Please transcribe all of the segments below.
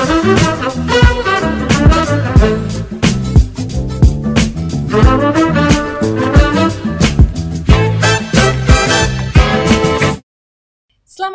Selamat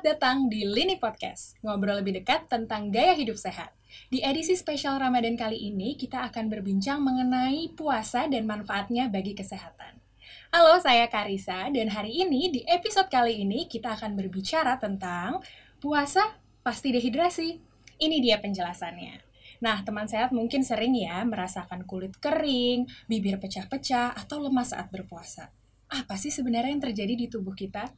datang di Lini Podcast, ngobrol lebih dekat tentang gaya hidup sehat. Di edisi spesial Ramadan kali ini, kita akan berbincang mengenai puasa dan manfaatnya bagi kesehatan. Halo, saya Karisa, dan hari ini di episode kali ini kita akan berbicara tentang puasa pasti dehidrasi. Ini dia penjelasannya. Nah, teman sehat mungkin sering ya merasakan kulit kering, bibir pecah-pecah, atau lemas saat berpuasa. Apa sih sebenarnya yang terjadi di tubuh kita?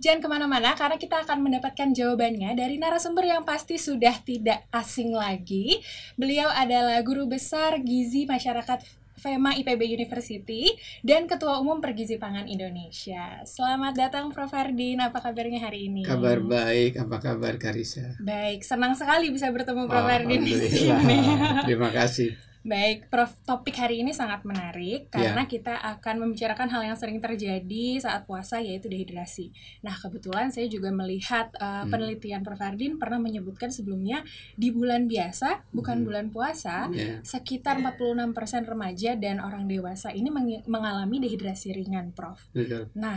Jangan ke mana-mana karena kita akan mendapatkan jawabannya dari narasumber yang pasti sudah tidak asing lagi. Beliau adalah guru besar gizi masyarakat FEMA IPB University dan Ketua Umum Pergizi Pangan Indonesia. Selamat datang Prof. Hardin, apa kabarnya hari ini? Kabar baik, apa kabar Karisa? Baik, senang sekali bisa bertemu Prof. Hardin di sini. Terima kasih. Baik, Prof. Topik hari ini sangat menarik karena kita akan membicarakan hal yang sering terjadi saat puasa yaitu dehidrasi. Nah, kebetulan saya juga melihat uh, Hmm. penelitian Prof. Hardin pernah menyebutkan sebelumnya di bulan biasa, bukan Hmm. bulan puasa, Ya, sekitar 46% remaja dan orang dewasa ini mengalami dehidrasi ringan, Prof. betul. Nah,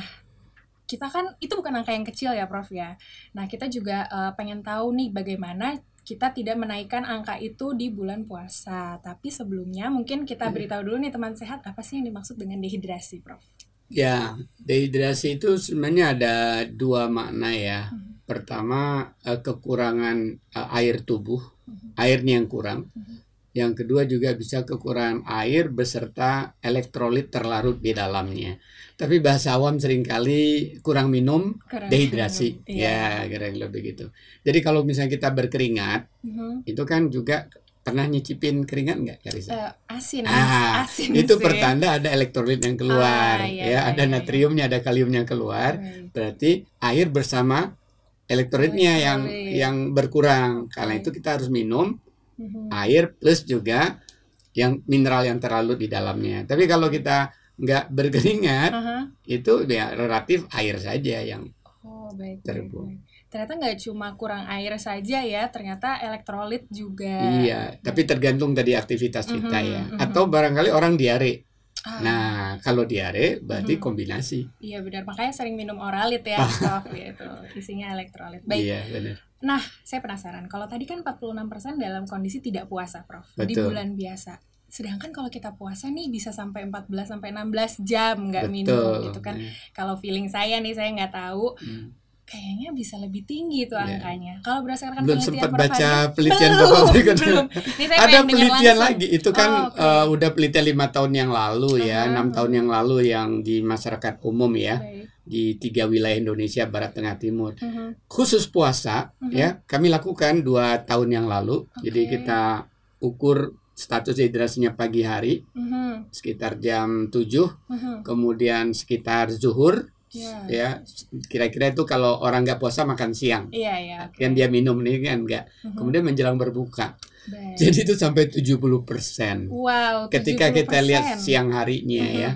kita kan itu bukan angka yang kecil ya, Prof ya. Nah, kita juga uh, pengen tahu nih bagaimana kita tidak menaikkan angka itu di bulan puasa. Tapi sebelumnya mungkin kita Hmm. beritahu dulu nih teman sehat apa sih yang dimaksud dengan dehidrasi, Prof? Ya, dehidrasi itu sebenarnya ada dua makna ya. Mhm. Pertama, eh, kekurangan eh, air tubuh, Mhm. airnya yang kurang. Yang kedua juga bisa kekurangan air beserta elektrolit terlarut di dalamnya. Tapi bahasa awam sering kali kurang minum, Kurang dehidrasi. minum. Iya. Ya, kira-kira begitu. Jadi kalau misalnya kita berkeringat, Mhm. itu kan juga pernah nyicipin keringat nggak, Karisa? Eh, asin, Ah, asin itu sih. pertanda ada elektrolit yang keluar Ah, iya, ya iya, ada iya, iya. natriumnya ada kaliumnya keluar Baik. berarti air bersama elektrolitnya yang Elektrolit. yang berkurang karena Oke. itu kita harus minum Mhm. air plus juga yang mineral yang terlalu di dalamnya tapi kalau kita nggak berkeringat Aha. itu ya relatif air saja yang Oh, baik, Terbuang. baik. Ternyata nggak cuma kurang air saja ya, ternyata elektrolit juga. iya tapi tergantung dari aktivitas kita Mhm, ya mhm. atau barangkali orang diare Ah, nah kalau diare berarti Mhm. kombinasi Iya benar, makanya sering minum oralit ya, Prof, gitu. Isinya elektrolit. Baik, iya benar saya penasaran. Kalau tadi kan 46% dalam kondisi tidak puasa, Prof. Di Betul. bulan biasa. Sedangkan kalau kita puasa nih bisa sampai 14 sampai 16 jam nggak minum gitu kan. Ya. Kalau feeling saya nih saya nggak tahu, Hmm. kayaknya bisa lebih tinggi tuh Iya. angkanya. Kalau berdasarkan belum penelitian sempat baca penelitian belum, belum. Ini saya Ada penelitian langsung. lagi itu kan Oh, oke. eh, udah penelitian lima tahun yang lalu ya, Uh-huh. enam tahun yang lalu yang di masyarakat umum ya Baik. Di tiga wilayah Indonesia Barat Tengah Timur. Mhm. Khusus puasa Mhm. ya kami lakukan dua tahun yang lalu. Jadi Oke. kita ukur status hidrasinya pagi hari Mhm. sekitar jam 7 Mhm. kemudian sekitar zuhur Iya. ya kira-kira itu kalau orang nggak puasa makan siang Iya, iya. oke. yang dia minum ini kan enggak Mhm. kemudian menjelang berbuka Baik. Jadi itu sampai 70% wow, ketika kita 70%. lihat siang harinya Mhm. ya.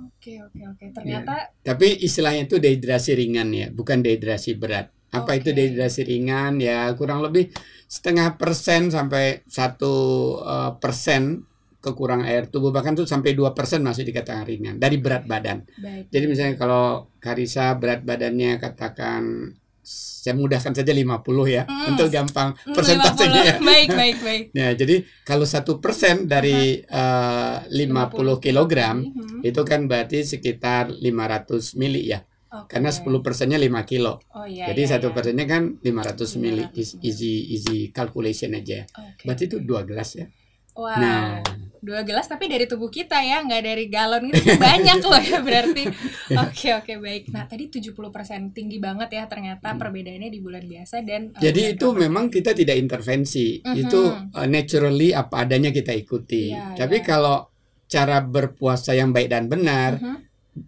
Oke, oke, oke. Ternyata Tapi istilahnya itu dehidrasi ringan ya, bukan dehidrasi berat. Apa itu Oke. dehidrasi ringan? Ya kurang lebih setengah persen sampai satu eh, persen kekurangan air tubuh bahkan tuh sampai dua persen masih dikatakan ringan dari berat badan. baik. Jadi misalnya kalau Karisa berat badannya katakan saya mudahkan saja 50 ya Mm. untuk gampang Hmm, persentasenya 50. ya. Baik, baik, baik. Ya, jadi kalau satu persen dari eh, 50 kilogram Mhm. itu kan berarti sekitar 500 mili ya. Oke. Karena 10 persennya 5 kilo. Oh iya. Jadi iya, satu iya. persennya kan 500 mili. 500 Is- Easy easy calculation aja. Oke. Berarti itu dua gelas ya. Wow. Nah, Dua gelas tapi dari tubuh kita ya, nggak dari galon gitu. Banyak loh ya berarti. Oke, oke, baik. Nah, tadi 70% tinggi banget ya ternyata Hmm. perbedaannya di bulan biasa dan eh, jadi itu memang kita tidak intervensi. Mhm. Itu uh, naturally apa adanya kita ikuti. Iya, Tapi iya. kalau cara berpuasa yang baik dan benar Mhm.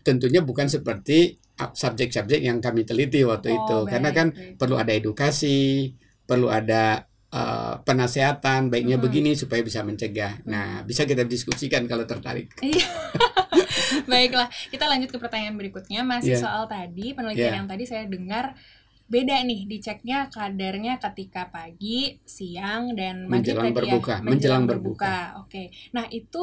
tentunya bukan seperti uh, subjek-subjek yang kami teliti waktu Oh, itu. Karena baik, kan baik. perlu ada edukasi, perlu ada uh, penasehatan baiknya Mhm. begini supaya bisa mencegah. Nah, bisa kita diskusikan kalau tertarik. Iya. Baiklah, kita lanjut ke pertanyaan berikutnya masih Iya. soal tadi penelitian Iya. yang tadi saya dengar beda nih diceknya kadarnya ketika pagi, siang dan Menjelang tadi berbuka, ya. menjelang Oke. Nah, itu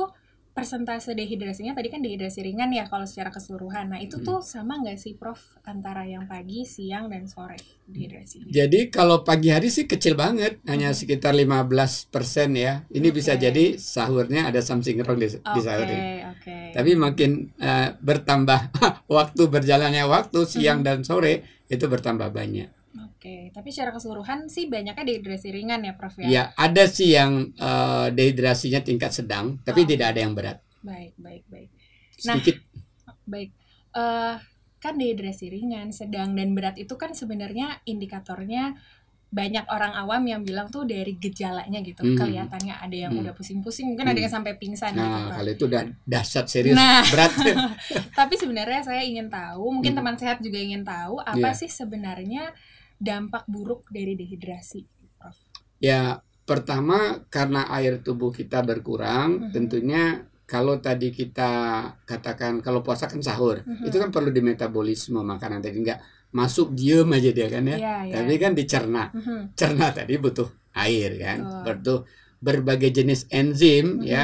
persentase dehidrasinya tadi kan dehidrasi ringan ya kalau secara keseluruhan. Nah, itu Hmm. tuh sama nggak sih Prof antara yang pagi, siang dan sore dehidrasinya? Jadi kalau pagi hari sih kecil banget, hanya Mhm. sekitar 15% ya. Ini bisa Oke. jadi sahurnya ada something wrong di, di Oke, sahur ini. oke. Tapi makin eh, bertambah waktu berjalannya waktu siang Mhm. dan sore itu bertambah banyak. Oke, tapi secara keseluruhan sih banyaknya dehidrasi ringan ya Prof ya? Ya, ada sih yang eh, dehidrasinya tingkat sedang, tapi Oh. tidak ada yang berat. Baik, baik, baik. Nah, Sedikit Baik, eh kan dehidrasi ringan, sedang dan berat itu kan sebenarnya indikatornya banyak orang awam yang bilang tuh dari gejalanya gitu, Hmm. kelihatannya ada yang Hmm. udah pusing-pusing, mungkin ada Hmm. yang sampai pingsan gitu. Nah, Prof. kalau itu udah dahsyat serius Nah. berat. Tapi sebenarnya saya ingin tahu, mungkin Hmm. teman sehat juga ingin tahu apa Iya. sih sebenarnya dampak buruk dari dehidrasi, Prof? Ya, pertama karena air tubuh kita berkurang, Mhm. tentunya kalau tadi kita katakan kalau puasa kan sahur, Mhm. itu kan perlu di metabolisme makanan tadi nggak masuk diem aja dia kan ya. Iya, iya. Tapi kan dicerna. Mhm. Cerna tadi butuh air kan, Betul. butuh berbagai jenis enzim Mhm. ya.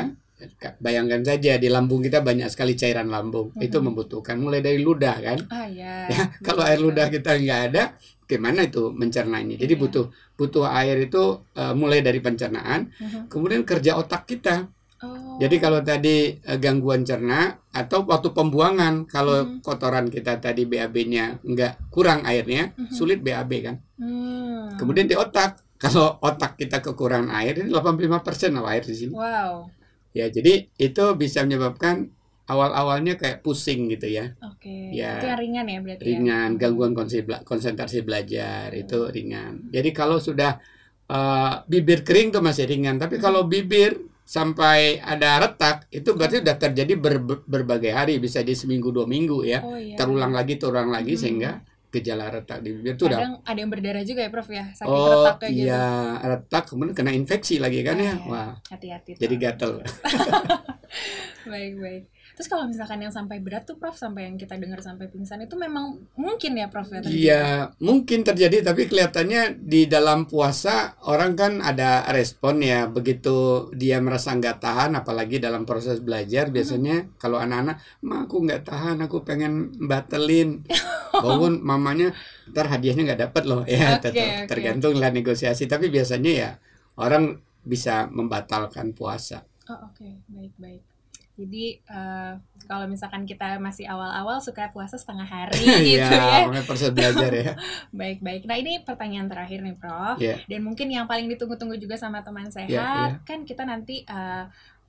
Bayangkan saja di lambung kita banyak sekali cairan lambung, Mhm. itu membutuhkan mulai dari ludah kan. Ah ya. Ya, kalau air ludah kita nggak ada, gimana itu mencernanya? Jadi Iya. butuh butuh air itu eh, mulai dari pencernaan, Mhm. kemudian kerja otak kita. Oh. Jadi kalau tadi eh, gangguan cerna atau waktu pembuangan, kalau Mhm. kotoran kita tadi BAB-nya nggak kurang airnya, Mhm. sulit BAB kan. Hmm. Kemudian di otak, kalau otak kita kekurangan air, ini 85% loh air di sini. Wow. Ya, jadi itu bisa menyebabkan awal-awalnya kayak pusing gitu ya. Oke. Ya. Itu yang ringan ya berarti ya? ringan gangguan konsentrasi bela- konsentrasi belajar itu ringan jadi kalau sudah eh, bibir kering tuh masih ringan tapi kalau bibir sampai ada retak itu berarti sudah terjadi ber- berbagai hari bisa di seminggu dua minggu ya Oh iya. terulang lagi terulang lagi Hmm. sehingga gejala retak di bibir itu udah ada yang berdarah juga ya Prof ya, saking oh retaknya gitu. iya retak kemudian kena infeksi lagi kan ya Iya. wah Hati-hati. jadi gatel baik baik. Terus kalau misalkan yang sampai berat tuh Prof sampai yang kita dengar sampai pingsan itu memang mungkin ya Prof ya terjadi? Iya, mungkin terjadi tapi kelihatannya di dalam puasa orang kan ada respon ya. Begitu dia merasa nggak tahan apalagi dalam proses belajar biasanya kalau anak-anak ma aku nggak tahan aku pengen batelin bangun mamanya ntar hadiahnya nggak dapet loh. Ya Oke, tetap oke. tergantung lah negosiasi. Tapi biasanya ya orang bisa membatalkan puasa. Oh oke, baik baik. Jadi eh, kalau misalkan kita masih awal-awal suka puasa setengah hari gitu ya. ya namanya proses belajar ya Baik baik. Nah ini pertanyaan terakhir nih Prof. Iya. Dan mungkin yang paling ditunggu-tunggu juga sama teman sehat Iya, kan kita nanti eh,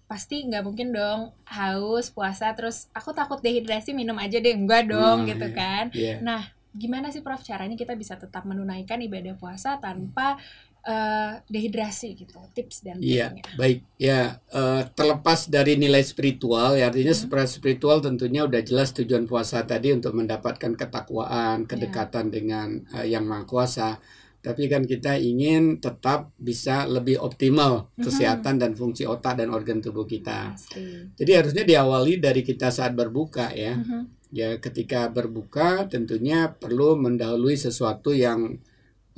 pasti nggak mungkin dong haus puasa terus aku takut dehidrasi minum aja deh enggak dong Nah, gitu iya. kan. Iya. Nah gimana sih Prof caranya kita bisa tetap menunaikan ibadah puasa tanpa eh, dehidrasi gitu tips dan Iya, baik. Ya, eh, terlepas dari nilai spiritual, ya artinya Hmm. spiritual tentunya udah jelas tujuan puasa tadi untuk mendapatkan Iya. ketakwaan, kedekatan dengan eh, Yang Maha Kuasa. Tapi kan kita ingin tetap bisa lebih optimal Mhm. kesehatan dan fungsi otak dan organ tubuh kita. Pasti. Jadi harusnya diawali dari kita saat berbuka ya. Mhm. Ya, ketika berbuka tentunya perlu mendahului sesuatu yang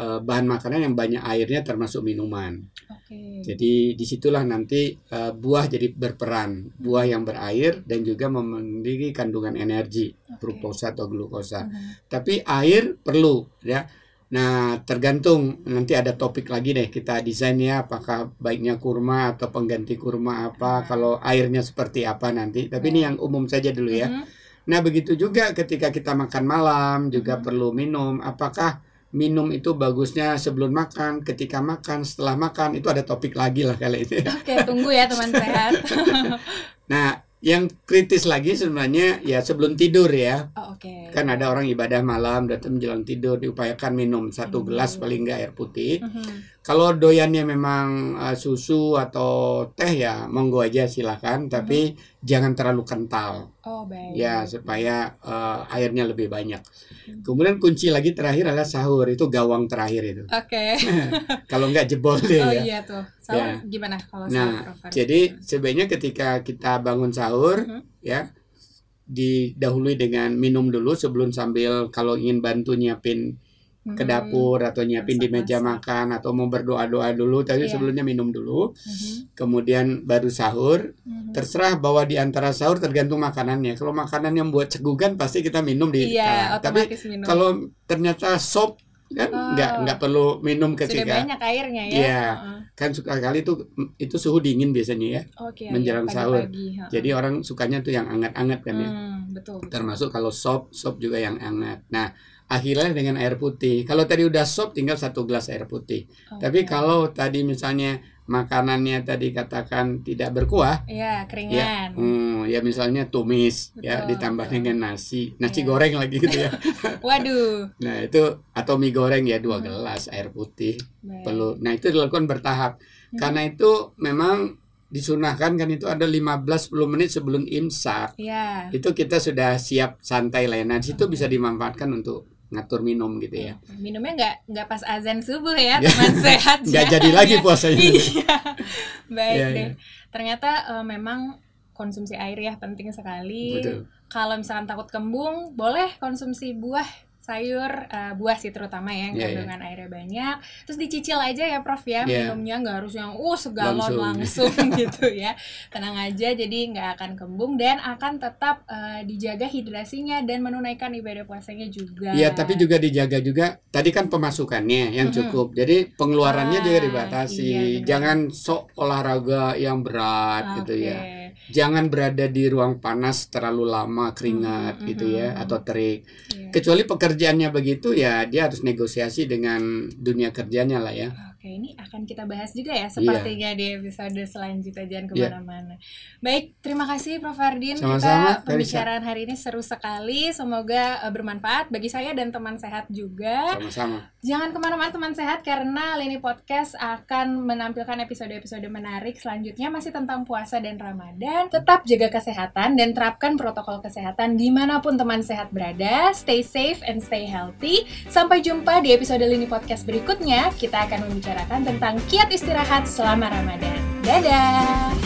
eh, bahan makanan yang banyak airnya termasuk minuman. Oke. Jadi di situlah nanti eh, buah jadi berperan, buah yang berair dan juga memiliki kandungan energi, fruktosa atau glukosa. Mhm. Tapi air perlu ya. Nah tergantung nanti ada topik lagi deh kita desain ya apakah baiknya kurma atau pengganti kurma apa, Hmm. kalau airnya seperti apa nanti. Tapi ini Baik. yang umum saja dulu ya. Mhm. Nah begitu juga ketika kita makan malam juga Mhm. perlu minum. Apakah minum itu bagusnya sebelum makan, ketika makan, setelah makan itu ada topik lagi lah kali itu. ya. Oke, tunggu ya teman sehat. Nah yang kritis lagi sebenarnya ya sebelum tidur ya. Oh, oke. Kan ada orang ibadah malam datang menjelang tidur diupayakan minum satu Minum gelas paling enggak air putih. Mhm. Kalau doyannya memang uh, susu atau teh ya monggo aja silahkan, tapi jangan terlalu kental. Oh, baik. ya supaya eh, airnya lebih banyak. Hmm. Kemudian kunci lagi terakhir adalah sahur itu gawang terakhir itu. Oke. Kalau nggak jebol deh Oh ya. iya tuh. Sahur Ya. gimana kalau Nah, sahur? Jadi sebaiknya ketika kita bangun sahur Mhm. ya didahului dengan minum dulu sebelum sambil kalau ingin bantu nyiapin ke Mhm. dapur atau nyiapin di meja Masak-masak. makan atau mau berdoa-doa dulu tapi Iya. sebelumnya minum dulu Mhm. kemudian baru sahur Mhm. terserah bahwa di antara sahur tergantung makanannya kalau makanan yang buat cegugan pasti kita minum di Iya, kala. tapi minum. kalau ternyata sop kan Oh. nggak nggak perlu minum Sudah ketika banyak airnya ya. Iya. Kan suka kali itu itu suhu dingin biasanya ya Oke. Menjelang iya, sahur. heeh. jadi orang sukanya tuh yang anget-anget kan ya Hmm, betul. betul. termasuk kalau sop sop juga yang hangat nah akhirnya dengan air putih kalau tadi udah sop tinggal satu gelas air putih tapi Oke. kalau tadi misalnya makanannya tadi katakan tidak berkuah Iya, keringan. hmm, ya misalnya tumis ya Betul, ditambah betul. dengan nasi nasi Iya. goreng lagi gitu ya Waduh. nah itu atau mie goreng ya dua Hmm. gelas air putih Baik. perlu nah itu dilakukan bertahap Hmm. karena itu memang disunahkan kan itu ada 15-10 menit sebelum imsak Iya. itu kita sudah siap santai lah ya. Nah, di situ bisa dimanfaatkan untuk ngatur minum gitu ya. Minumnya nggak nggak pas azan subuh ya, teman sehat. Nggak ya. jadi lagi Iya. puasanya. Iya. Baik Iya, deh. iya. Ternyata eh, memang konsumsi air ya penting sekali. Betul. Kalau misalkan takut kembung, boleh konsumsi buah, sayur, eh, buah sih terutama ya yang Iya, iya. kandungan airnya banyak. Terus dicicil aja ya Prof ya Iya. minumnya nggak harus yang uh segalon Langsung. langsung, gitu ya. Tenang aja jadi nggak akan kembung dan akan tetap eh, dijaga hidrasinya dan menunaikan ibadah puasanya juga. Iya, tapi juga dijaga juga. Tadi kan pemasukannya yang cukup. Jadi pengeluarannya juga Ah, dibatasi. iya, benar. Jangan sok olahraga yang berat gitu Oke. ya. Jangan berada di ruang panas terlalu lama keringat Mhm, gitu ya atau terik. Iya. Kecuali pekerjaannya begitu ya dia harus negosiasi dengan dunia kerjanya lah ya. Oke, ini akan kita bahas juga ya Iya. sepertinya di episode selanjutnya jangan ke mana-mana. Baik, terima kasih Prof Fardin. Sama-sama, kita pembicaraan hari ini seru sekali. Semoga eh, bermanfaat bagi saya dan teman sehat juga. Sama-sama. Jangan ke mana-mana teman sehat karena Lini Podcast akan menampilkan episode-episode menarik selanjutnya masih tentang puasa dan Ramadan. Tetap jaga kesehatan dan terapkan protokol kesehatan di mana pun teman sehat berada. Stay safe and stay healthy. Sampai jumpa di episode Lini Podcast berikutnya. Kita akan membicarakan tentang kiat istirahat selama Ramadan. Dadah!